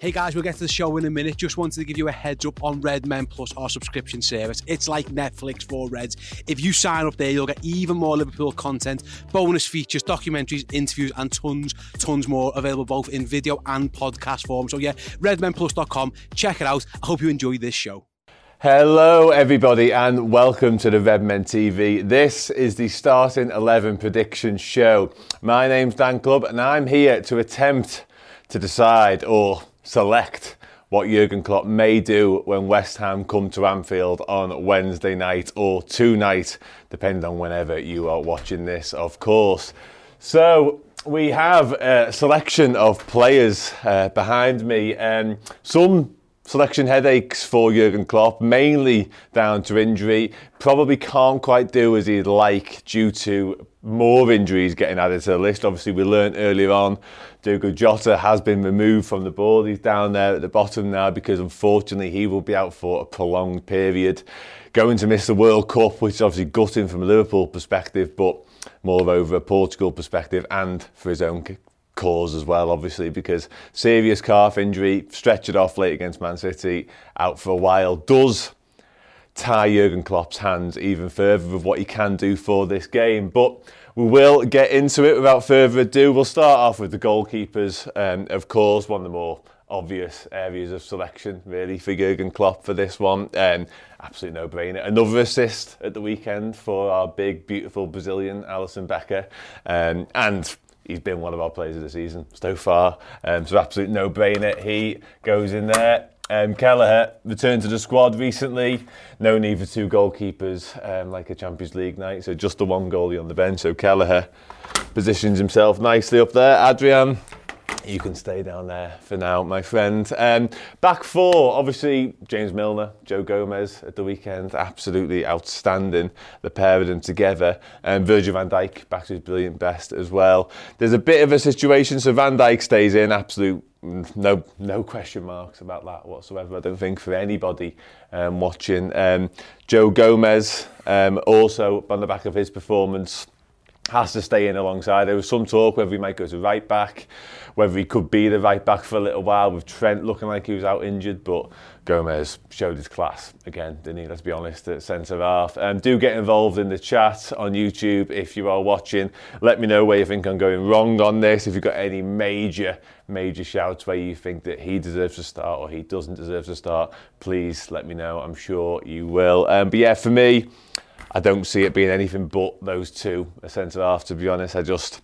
Hey guys, we'll get to the show in a minute. Just wanted to give you a heads up on Red Men Plus, our subscription service. It's like Netflix for Reds. If you sign up there, you'll get even more Liverpool content, bonus features, documentaries, interviews, and tons, tons more available both in video and podcast form. So yeah, redmenplus.com. Check it out. I hope you enjoy this show. Hello, everybody, and welcome to the Red Men TV. This is the starting 11 prediction show. My name's Dan Clubb, and I'm here to attempt to decide or select what Jurgen Klopp may do when West Ham come to Anfield on Wednesday night or tonight, depending on whenever you are watching this, of course. So, we have a selection of players uh, behind me. Um, some selection headaches for Jurgen Klopp, mainly down to injury. Probably can't quite do as he'd like due to more injuries getting added to the list. Obviously, we learned earlier on Diogo Jota has been removed from the board. He's down there at the bottom now because unfortunately he will be out for a prolonged period. Going to miss the World Cup, which is obviously gutting from a Liverpool perspective, but moreover a Portugal perspective and for his own cause as well, obviously, because serious calf injury, stretched off late against Man City, out for a while, does tie Jurgen Klopp's hands even further with what he can do for this game. But we will get into it without further ado. We'll start off with the goalkeepers, um, of course, one of the more obvious areas of selection, really, for Jurgen Klopp for this one. Um, absolute no-brainer. Another assist at the weekend for our big, beautiful Brazilian, Alisson Becker. Um, and he's been one of our players of the season so far. Um, so absolute no-brainer. He goes in there. Um, Kelleher returned to the squad recently. No need for two goalkeepers um, like a Champions League night, so just the one goalie on the bench. So Kelleher positions himself nicely up there. Adrian you can stay down there for now, my friend. Um, back four, obviously, James Milner, Joe Gomez at the weekend, absolutely outstanding. The pair of them together. And Virgil van Dijk back to his brilliant best as well. There's a bit of a situation, so Van Dijk stays in, absolute no no question marks about that whatsoever. I don't think for anybody um, watching. Um, Joe Gomez um, also on the back of his performance has to stay in alongside. There was some talk whether he might go to right back, whether he could be the right back for a little while with Trent looking like he was out injured, but Gomez showed his class again, didn't he? Let's be honest, at centre half. Um, do get involved in the chat on YouTube if you are watching. Let me know where you think I'm going wrong on this. If you've got any major, major shouts where you think that he deserves to start or he doesn't deserve to start, please let me know. I'm sure you will. Um, but yeah, for me, I don't see it being anything but those two, a centre half, to be honest. I just,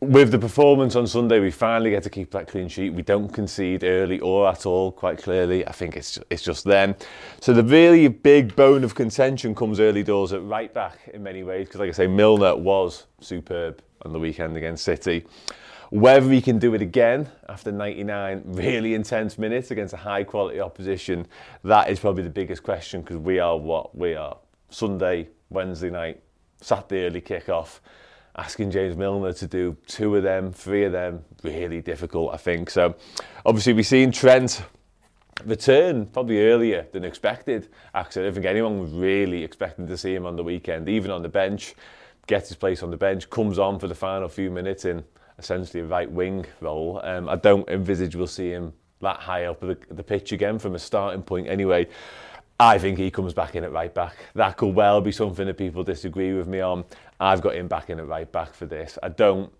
with the performance on Sunday, we finally get to keep that clean sheet. We don't concede early or at all, quite clearly. I think it's it's just them. So the really big bone of contention comes early doors at right back in many ways, because like I say, Milner was superb on the weekend against City. Whether he can do it again after 99 really intense minutes against a high quality opposition, that is probably the biggest question because we are what we are Sunday, Wednesday night, Saturday early kick-off, asking James Milner to do two of them, three of them, really difficult, I think. So, obviously, we've seen Trent return probably earlier than expected. Actually, I don't think anyone was really expecting to see him on the weekend, even on the bench. Gets his place on the bench, comes on for the final few minutes in essentially a right wing role. Um, I don't envisage we'll see him that high up the, the pitch again from a starting point anyway. I think he comes back in at right back. That could well be something that people disagree with me on. I've got him back in at right back for this. I don't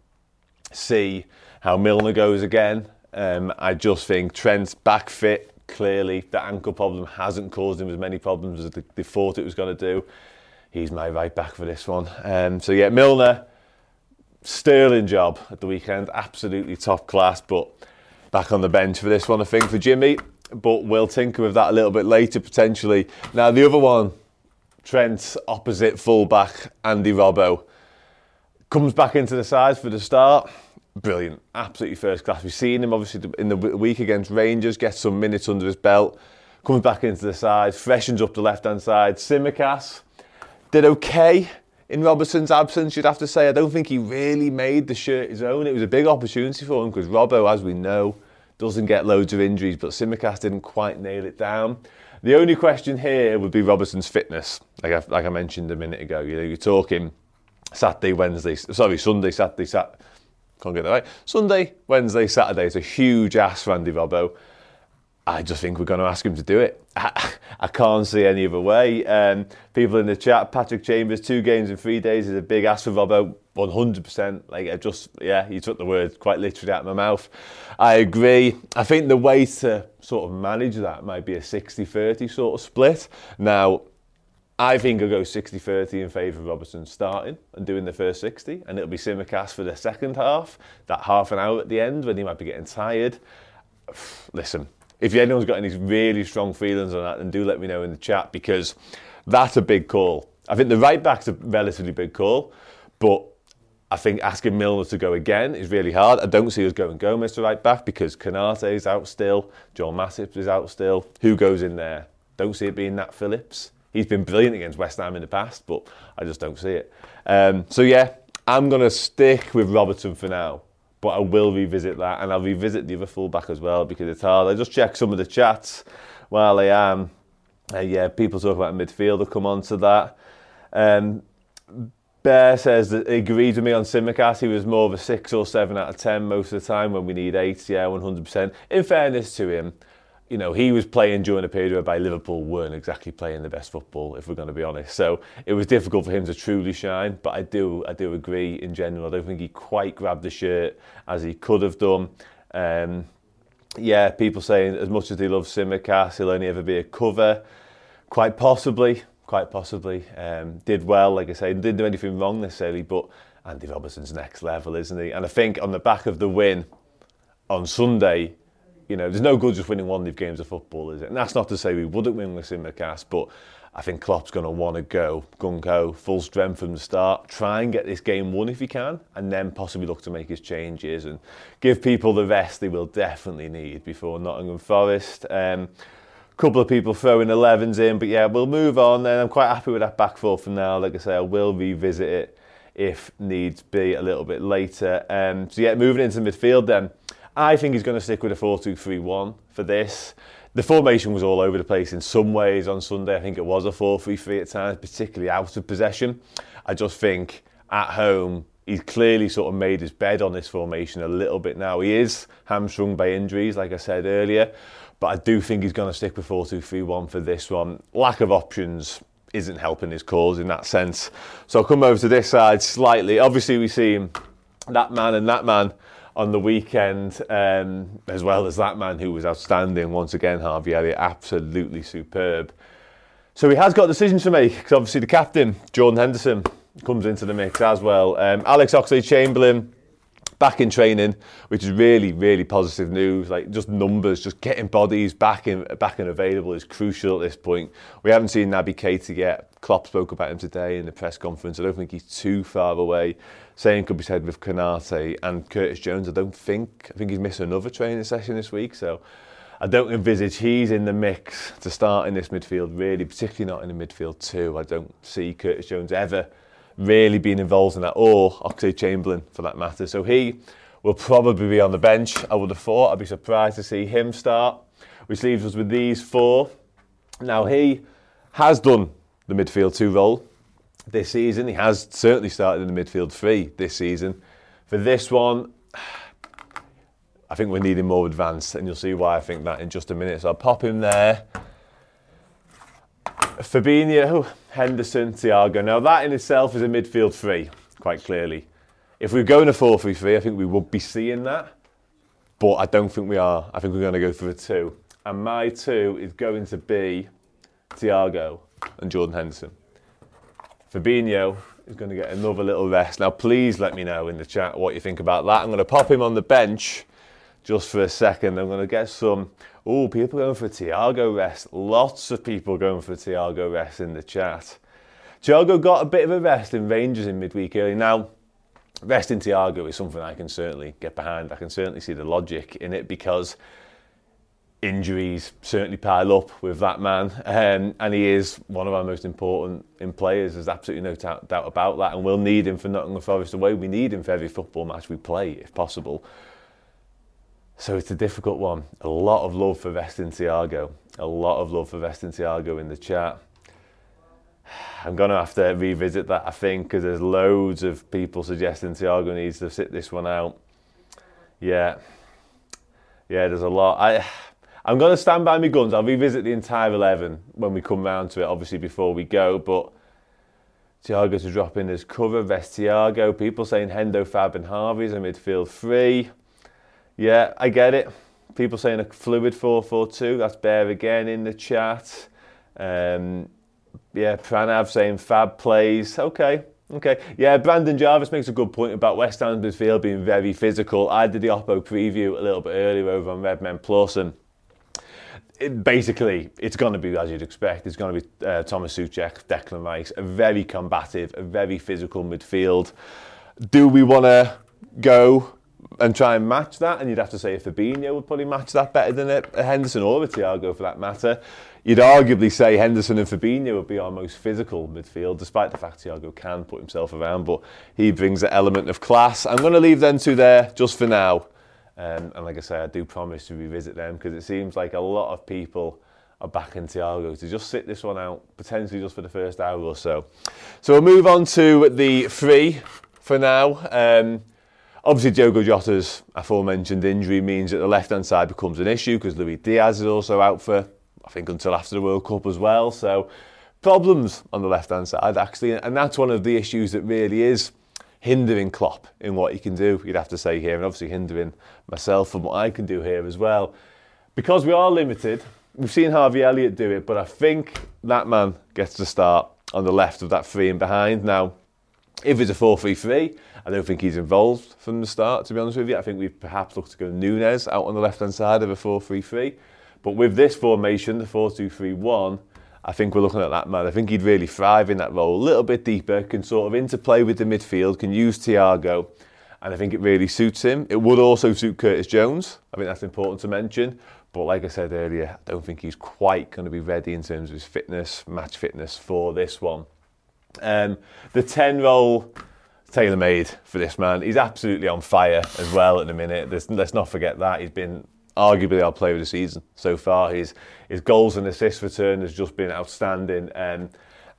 see how Milner goes again. Um, I just think Trent's back fit, clearly. The ankle problem hasn't caused him as many problems as they, thought it was going to do. He's my right back for this one. Um, so yeah, Milner, sterling job at the weekend, absolutely top class, but back on the bench for this one, I think, for Jimmy. But we'll tinker with that a little bit later, potentially. Now, the other one, Trent opposite fullback, Andy Robbo, comes back into the side for the start. Brilliant, absolutely first class. We've seen him obviously in the week against Rangers, gets some minutes under his belt, comes back into the side, freshens up the left hand side. Tsimikas did okay in Robertson's absence, you'd have to say. I don't think he really made the shirt his own. It was a big opportunity for him because Robbo, as we know, doesn't get loads of injuries, but Tsimikas didn't quite nail it down. The only question here would be Robertson's fitness, like I, like I mentioned a minute ago. You know, you're talking Saturday, Wednesday, sorry, Sunday, Saturday, Sat. Can't get that right. Sunday, Wednesday, Saturday. It's a huge ass for Andy Robbo. I just think we're going to ask him to do it. I, I can't see any other way. Um, people in the chat, Patrick Chambers, two games in three days is a big ask for Robbo. 100%. Like, I just, yeah, he took the words quite literally out of my mouth. I agree. I think the way to sort of manage that might be a 60 30 sort of split. Now, I think I'll go 60 30 in favour of Robertson starting and doing the first 60, and it'll be Tsimikas for the second half, that half an hour at the end when he might be getting tired. Listen, if anyone's got any really strong feelings on that, then do let me know in the chat because that's a big call. I think the right back's a relatively big call, but I think asking Milner to go again is really hard. I don't see us going Gomez to right back because Konate is out still, Joel Matip is out still. Who goes in there? Don't see it being Nat Phillips. He's been brilliant against West Ham in the past, but I just don't see it. Um, so yeah, I'm going to stick with Robertson for now but I will revisit that and I'll revisit the other fullback as well because it's hard. I just check some of the chats while I am. Uh, yeah, people talk about midfielder, come on to that. Um, Bear says that he agreed with me on Simicast. He was more of a 6 or 7 out of 10 most of the time when we need 8. Yeah, 100%. In fairness to him, you know, he was playing during a period whereby Liverpool weren't exactly playing the best football, if we're going to be honest. So it was difficult for him to truly shine. But I do, I do agree in general. I don't think he quite grabbed the shirt as he could have done. Um, yeah, people saying as much as they love Simicast, he'll only ever be a cover. Quite possibly, quite possibly. Um, did well, like I say, didn't do anything wrong necessarily, but Andy Robertson's next level, isn't he? And I think on the back of the win on Sunday, you know, there's no good just winning one of these games of football, is it? And that's not to say we wouldn't win with Tsimikas, but I think Klopp's going to want to go gung ho, full strength from the start, try and get this game won if he can, and then possibly look to make his changes and give people the rest they will definitely need before Nottingham Forest. Um, couple of people throwing 11s in, but yeah, we'll move on. And I'm quite happy with that back four for now. Like I say, I will revisit it if needs be a little bit later. Um, so yeah, moving into midfield then. I think he's going to stick with a 4-2-3-1 for this. The formation was all over the place in some ways on Sunday. I think it was a 4-3-3 at times, particularly out of possession. I just think at home he's clearly sort of made his bed on this formation a little bit now. He is hamstrung by injuries, like I said earlier, but I do think he's going to stick with 4-2-3-1 for this one. Lack of options isn't helping his cause in that sense. So I'll come over to this side slightly. Obviously, we see him, that man and that man on the weekend, um, as well as that man who was outstanding once again, Harvey Elliott, absolutely superb. So he has got decisions to make because obviously the captain, Jordan Henderson, comes into the mix as well. Um, Alex Oxlade Chamberlain back in training, which is really, really positive news. Like just numbers, just getting bodies back in, back and available is crucial at this point. We haven't seen Naby Keita yet. Klopp spoke about him today in the press conference. I don't think he's too far away. same could be said with Canate and Curtis Jones. I don't think, I think he's missed another training session this week, so I don't envisage he's in the mix to start in this midfield, really, particularly not in the midfield too. I don't see Curtis Jones ever really being involved in that, or Oxley Chamberlain for that matter. So he will probably be on the bench, I would have thought. I'd be surprised to see him start, which leaves us with these four. Now, he has done the midfield two role this season. He has certainly started in the midfield three this season. For this one, I think we're needing more advanced, and you'll see why I think that in just a minute. So I'll pop him there. Fabinho, Henderson, Thiago. Now that in itself is a midfield three, quite clearly. If we're going a 4-3-3, I think we would be seeing that. But I don't think we are. I think we're going to go for a two. and my two is going to be Thiago and Jordan Henderson. Fabinho is going to get another little rest. Now, please let me know in the chat what you think about that. I'm going to pop him on the bench just for a second. I'm going to get some. Oh, people going for Thiago rest. Lots of people going for Thiago rest in the chat. Thiago got a bit of a rest in Rangers in midweek early. Now, resting Thiago is something I can certainly get behind. I can certainly see the logic in it because injuries certainly pile up with that man, um, and he is one of our most important in players. There's absolutely no doubt, doubt about that, and we'll need him for Nottingham Forest away. We need him for every football match we play, if possible. So it's a difficult one. A lot of love for resting Thiago. A lot of love for resting Thiago in the chat. I'm going to have to revisit that, I think, because there's loads of people suggesting Thiago needs to sit this one out. Yeah. Yeah, there's a lot. I, I'm going to stand by my guns. I'll revisit the entire 11 when we come round to it, obviously, before we go. But Thiago to drop in as cover, Vest Thiago. People saying Hendo, Fab, and Harvey's a midfield three. Yeah, I get it. People saying a fluid 4 4 2. That's Bear again in the chat. Um, yeah, Pranav saying Fab plays. Okay, okay. Yeah, Brandon Jarvis makes a good point about West Ham's midfield being very physical. I did the Oppo preview a little bit earlier over on Redmen Plus, and it, basically, it's going to be as you'd expect. It's going to be uh, Thomas Soucek, Declan Rice, a very combative, a very physical midfield. Do we want to go and try and match that? And you'd have to say Fabinho would probably match that better than a Henderson or Thiago for that matter. You'd arguably say Henderson and Fabinho would be our most physical midfield, despite the fact Thiago can put himself around, but he brings the element of class. I'm going to leave them two there just for now. Um, and like I say, I do promise to revisit them because it seems like a lot of people are back in Tiago to just sit this one out, potentially just for the first hour or so. So we'll move on to the three for now. Um, obviously, Diogo Jota's aforementioned injury means that the left-hand side becomes an issue because Luis Diaz is also out for, I think, until after the World Cup as well. So problems on the left-hand side, actually. And that's one of the issues that really is hindering Klopp in what he can do, you'd have to say here, and obviously hindering myself from what I can do here as well. Because we are limited, we've seen Harvey Elliott do it, but I think that man gets to start on the left of that three and behind. Now, if it's a 4-3-3, I don't think he's involved from the start, to be honest with you. I think we've perhaps looked to go Nunez out on the left-hand side of a 4-3-3. But with this formation, the 4-2-3-1, I think we're looking at that man. I think he'd really thrive in that role. A little bit deeper, can sort of interplay with the midfield, can use Thiago, and I think it really suits him. It would also suit Curtis Jones. I think that's important to mention. But like I said earlier, I don't think he's quite going to be ready in terms of his fitness, match fitness for this one. Um, the 10 role, tailor made for this man. He's absolutely on fire as well at the minute. There's, let's not forget that. He's been arguably our player of the season so far. His his goals and assist return has just been outstanding, um,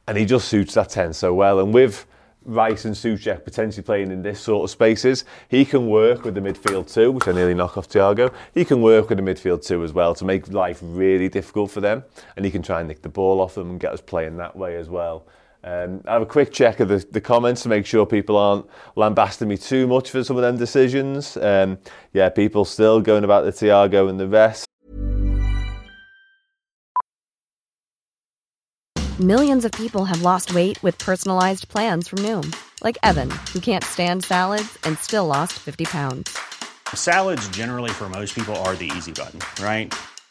and he just suits that ten so well. And with Rice and Soucek potentially playing in this sort of spaces, he can work with the midfield too, which I nearly knock off Thiago. He can work with the midfield too as well to make life really difficult for them, and he can try and nick the ball off them and get us playing that way as well. Um, I have a quick check of the, the comments to make sure people aren't lambasting me too much for some of them decisions. Um, yeah, people still going about the Thiago and the rest. Millions of people have lost weight with personalized plans from Noom, like Evan, who can't stand salads and still lost 50 pounds. Salads, generally, for most people, are the easy button, right?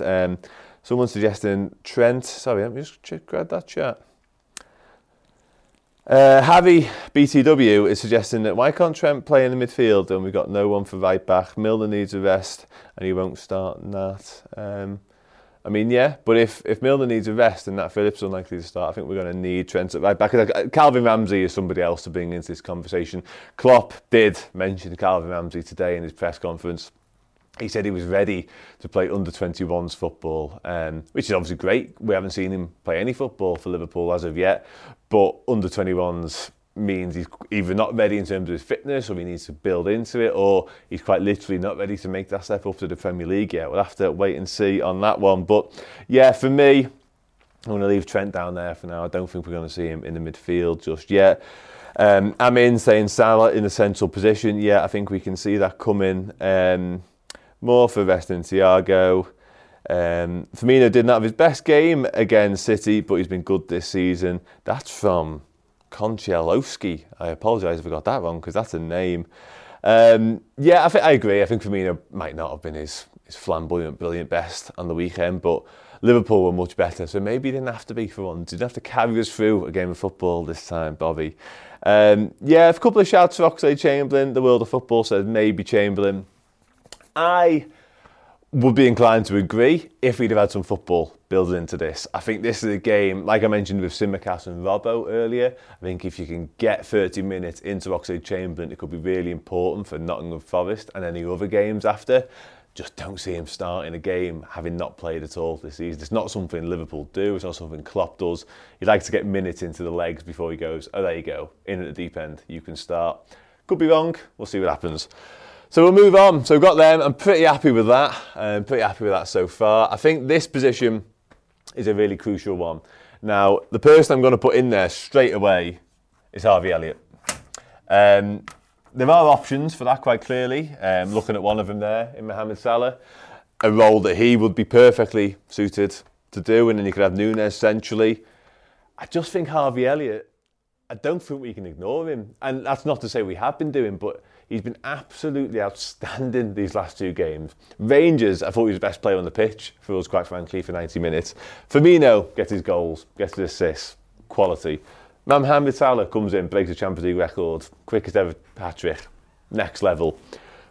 Um, someone suggesting Trent. Sorry, let me just grab that chat. Uh, Javi BTW is suggesting that why can't Trent play in the midfield and we've got no one for right back? Milner needs a rest and he won't start that. Um, I mean, yeah, but if, if Milner needs a rest and Nat Phillips unlikely to start, I think we're going to need Trent at right back. Calvin Ramsey is somebody else to bring into this conversation. Klopp did mention Calvin Ramsey today in his press conference. He said he was ready to play under 21s football, um, which is obviously great. We haven't seen him play any football for Liverpool as of yet, but under 21s means he's either not ready in terms of his fitness or he needs to build into it or he's quite literally not ready to make that step up to the Premier League yet. We'll have to wait and see on that one. But yeah, for me, I'm going to leave Trent down there for now. I don't think we're going to see him in the midfield just yet. Um, I'm in saying Salah in the central position. Yeah, I think we can see that coming. Um, more for Weston Thiago. Um, Firmino didn't have his best game against City, but he's been good this season. That's from Koncielowski. I apologise if I got that wrong because that's a name. Um, yeah, I, I agree. I think Firmino might not have been his, his flamboyant, brilliant best on the weekend, but Liverpool were much better, so maybe he didn't have to be for once. He didn't have to carry us through a game of football this time, Bobby. Um, yeah, a couple of shouts for Oxlade Chamberlain. The world of football said maybe Chamberlain. I would be inclined to agree if we'd have had some football building into this. I think this is a game, like I mentioned with Tsimikas and Robbo earlier, I think if you can get 30 minutes into Oxlade Chamberlain, it could be really important for Nottingham Forest and any other games after. Just don't see him starting a game having not played at all this season. It's not something Liverpool do, it's not something Klopp does. He likes to get minutes into the legs before he goes, oh, there you go, in at the deep end, you can start. Could be wrong, we'll see what happens. So we'll move on. So we've got them. I'm pretty happy with that. I'm pretty happy with that so far. I think this position is a really crucial one. Now, the person I'm going to put in there straight away is Harvey Elliott. Um, there are options for that quite clearly. Um, looking at one of them there in Mohamed Salah, a role that he would be perfectly suited to do, and then you could have Nunez centrally. I just think Harvey Elliott, I don't think we can ignore him. And that's not to say we have been doing, but He's been absolutely outstanding these last two games. Rangers, I thought he was the best player on the pitch for us, quite frankly, for 90 minutes. Firmino gets his goals, gets his assists, quality. Mohamed Salah comes in, breaks the Champions League record, quickest ever hat trick, next level.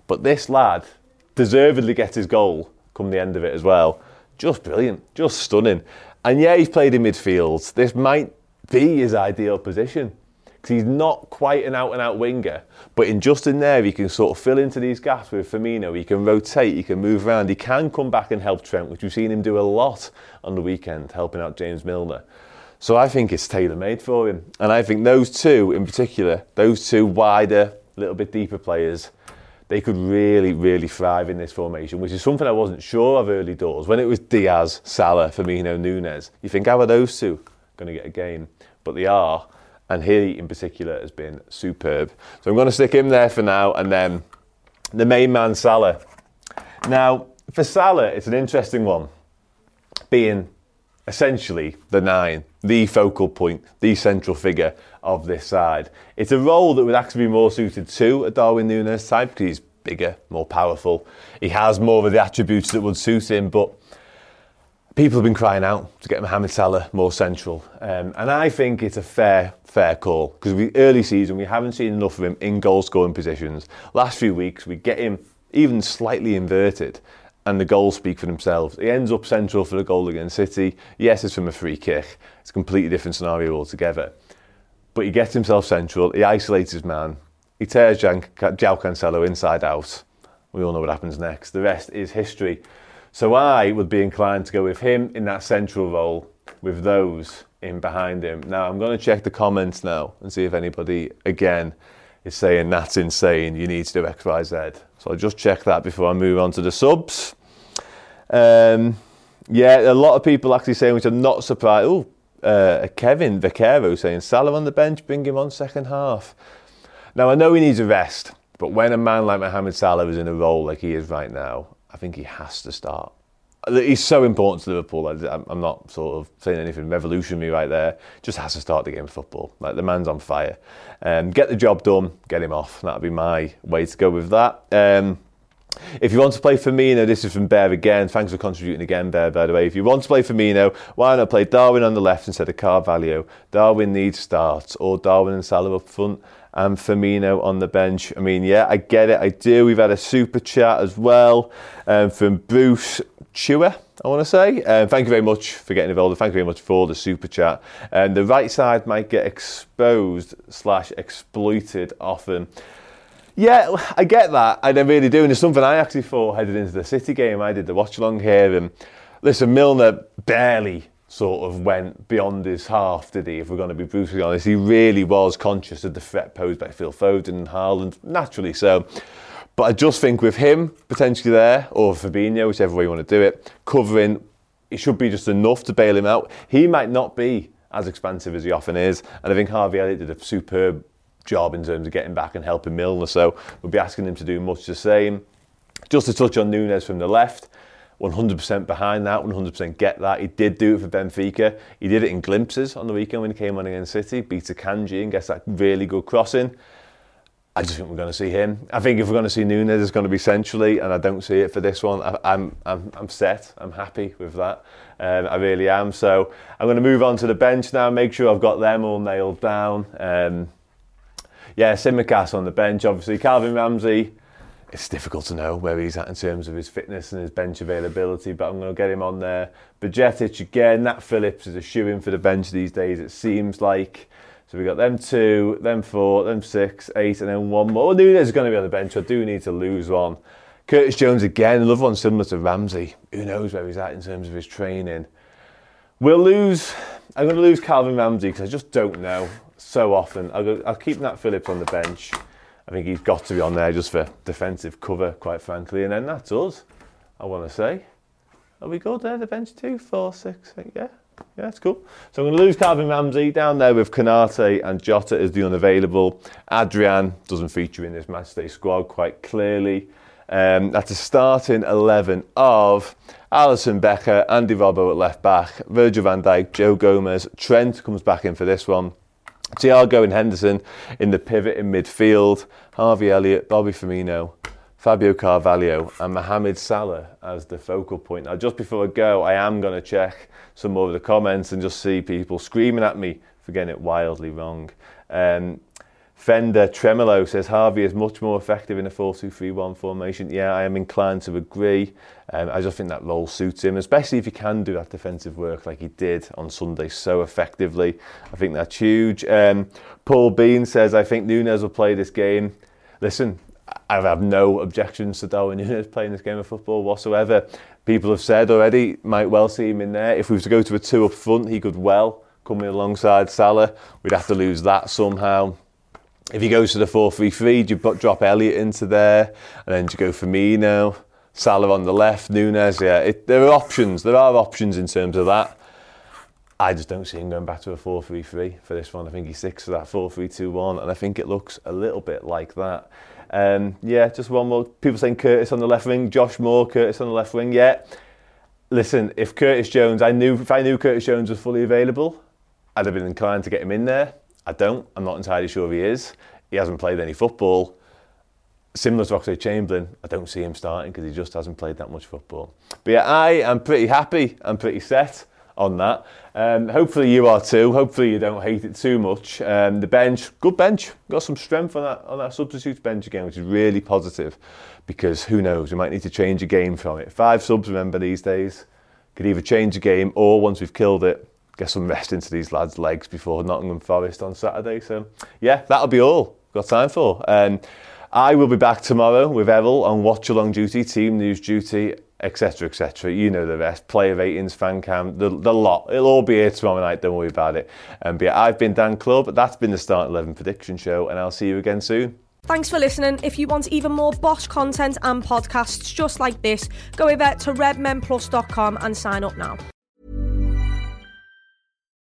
But this lad deservedly gets his goal come the end of it as well. Just brilliant, just stunning. And yeah, he's played in midfield. This might be his ideal position because he's not quite an out and out winger, but in just in there, he can sort of fill into these gaps with Firmino. He can rotate, he can move around, he can come back and help Trent, which we've seen him do a lot on the weekend, helping out James Milner. So I think it's tailor made for him. And I think those two in particular, those two wider, little bit deeper players, they could really, really thrive in this formation, which is something I wasn't sure of early doors. When it was Diaz, Salah, Firmino, Nunez, you think, how are those two going to get a game? But they are and he in particular has been superb. So I'm going to stick him there for now, and then the main man Salah. Now for Salah, it's an interesting one, being essentially the nine, the focal point, the central figure of this side. It's a role that would actually be more suited to a Darwin Nunez type because he's bigger, more powerful. He has more of the attributes that would suit him, but people have been crying out to get Mohamed Salah more central. Um, and I think it's a fair, fair call because we early season we haven't seen enough of him in goal scoring positions. Last few weeks we get him even slightly inverted and the goals speak for themselves. He ends up central for the goal against City. Yes, it's from a free kick. It's a completely different scenario altogether. But he gets himself central, he isolates his man, he tears João Cancelo inside out. We all know what happens next. The rest is history. So I would be inclined to go with him in that central role with those in behind him. Now I'm going to check the comments now and see if anybody again is saying that's insane. You need to do X, Y, Z. So I'll just check that before I move on to the subs. Um, yeah, a lot of people actually saying, which I'm not surprised. Oh, uh, Kevin Vaquero saying Salah on the bench, bring him on second half. Now I know he needs a rest, but when a man like Mohamed Salah is in a role like he is right now, I think he has to start. he's so important to Liverpool. I'm not sort of saying anything revolutionary right there. Just has to start the game of football. Like the man's on fire. Um, get the job done, get him off. That'd be my way to go with that. Um, if you want to play Firmino, this is from Bear again. Thanks for contributing again, Bear, by the way. If you want to play Firmino, why not play Darwin on the left instead of Carvalho? Darwin needs starts, or Darwin and Salah up front, and Firmino on the bench. I mean, yeah, I get it. I do. We've had a super chat as well um, from Bruce Chewer. I want to say. Um, thank you very much for getting involved. Thank you very much for the super chat. Um, the right side might get exposed slash exploited often. Yeah, I get that. I really do. And it's something I actually thought headed into the City game. I did the watch along here. And listen, Milner barely sort of went beyond his half, did he? If we're going to be brutally honest, he really was conscious of the threat posed by Phil Foden and Haaland, naturally so. But I just think with him potentially there, or Fabinho, whichever way you want to do it, covering, it should be just enough to bail him out. He might not be as expansive as he often is, and I think Harvey Elliott did a superb job in terms of getting back and helping Milner. So we'll be asking him to do much the same. Just to touch on Nunez from the left, 100% behind that, 100% get that. He did do it for Benfica. He did it in glimpses on the weekend when he came on against City, beats Akanji and gets that really good crossing. I just think we're going to see him. I think if we're going to see Nunez, it's going to be centrally, and I don't see it for this one. I, am I'm, I'm set. I'm happy with that. Um, I really am. So I'm going to move on to the bench now. Make sure I've got them all nailed down. Um, yeah, Tsimikas on the bench. Obviously, Calvin Ramsey. It's difficult to know where he's at in terms of his fitness and his bench availability, but I'm going to get him on there. Bajcetic again. Nat Phillips is a shoe in for the bench these days. It seems like. So we got them two, them four, them six, eight, and then one more. Nunez is going to be on the bench. I do need to lose one. Curtis Jones again, another one similar to Ramsey. Who knows where he's at in terms of his training. We'll lose. I'm going to lose Calvin Ramsey because I just don't know so often. I'll, go, I'll keep Nat Phillips on the bench. I think he's got to be on there just for defensive cover, quite frankly. And then that's us, I want to say. Are we good there, the bench? Two, four, six, eight, yeah. Yeah, that's cool. So I'm going to lose Calvin Ramsey down there with Konate and Jota as the unavailable. Adrian doesn't feature in this matchday squad quite clearly. Um, that's a starting 11 of Alisson Becker, Andy Robbo at left back, Virgil van Dijk, Joe Gomez. Trent comes back in for this one. Thiago and Henderson in the pivot in midfield. Harvey Elliott, Bobby Firmino, Fabio Carvalho, and Mohamed Salah as the focal point. Now, just before I go, I am going to check some more of the comments and just see people screaming at me for getting it wildly wrong. Um, Fender Tremolo says Harvey is much more effective in a 4-2-3-1 formation. Yeah, I am inclined to agree. Um, I just think that role suits him, especially if he can do that defensive work like he did on Sunday so effectively. I think that's huge. Um, Paul Bean says, I think Nunez will play this game. Listen, I have no objections to Darwin Nunez playing this game of football whatsoever. People have said already, might well see him in there. If we were to go to a two up front, he could well come in alongside Salah. We'd have to lose that somehow. If he goes to the 4-3-3, do you drop Elliott into there, and then do you go Firmino, Salah on the left, Nunez? Yeah, it, there are options. There are options in terms of that. I just don't see him going back to a 4-3-3 for this one. I think he sticks to that 4-3-2-1, and I think it looks a little bit like that. Um, yeah, just one more. People saying Curtis on the left wing, Josh Moore, Curtis on the left wing. Yeah, listen, if Curtis Jones, I knew if I knew Curtis Jones was fully available, I'd have been inclined to get him in there. I don't. I'm not entirely sure he is. He hasn't played any football. Similar to Oxlade Chamberlain, I don't see him starting because he just hasn't played that much football. But yeah, I am pretty happy. I'm pretty set on that. Um, hopefully you are too. Hopefully you don't hate it too much. Um, the bench, good bench. Got some strength on that on that substitutes bench again, which is really positive. Because who knows, we might need to change a game from it. Five subs, remember these days, could either change a game or once we've killed it, get some rest into these lads' legs before Nottingham Forest on Saturday. So, yeah, that'll be all got time for. Um, I will be back tomorrow with Errol on Watch Along Duty, Team News Duty, etc., etc. You know the rest. Player ratings, fan cam, the, the lot. It'll all be here tomorrow night. Don't worry about it. Um, but yeah, I've been Dan Clubb. That's been the Start 11 Prediction Show, and I'll see you again soon. Thanks for listening. If you want even more Bosch content and podcasts just like this, go over to redmenplus.com and sign up now.